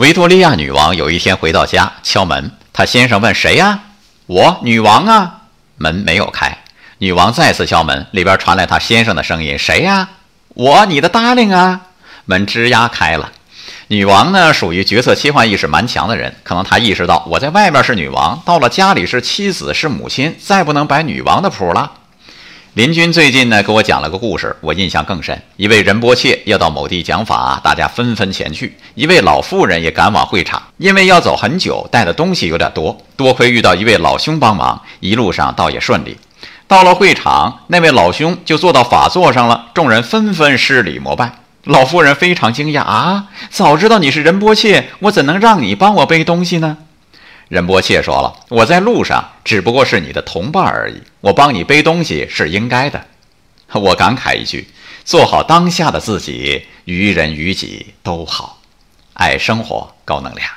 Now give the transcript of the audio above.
维多利亚女王有一天回到家，敲门。她先生问：“谁呀？”“我，女王啊。”门没有开。女王再次敲门，里边传来她先生的声音：“谁呀？”“我，你的 darling 啊。”门吱呀开了。女王呢，属于角色切换意识蛮强的人，可能她意识到我在外面是女王，到了家里是妻子是母亲，再不能摆女王的谱了。林军最近呢给我讲了个故事，我印象更深。一位仁波切要到某地讲法，大家纷纷前去。一位老妇人也赶往会场，因为要走很久，带的东西有点多。多亏遇到一位老兄帮忙，一路上倒也顺利。到了会场，那位老兄就坐到法座上了，众人纷纷施礼膜拜。老妇人非常惊讶啊，早知道你是仁波切，我怎能让你帮我背东西呢？仁波切说了：“我在路上只不过是你的同伴而已，我帮你背东西是应该的。”我感慨一句：“做好当下的自己，于人于己都好，爱生活，高能量。”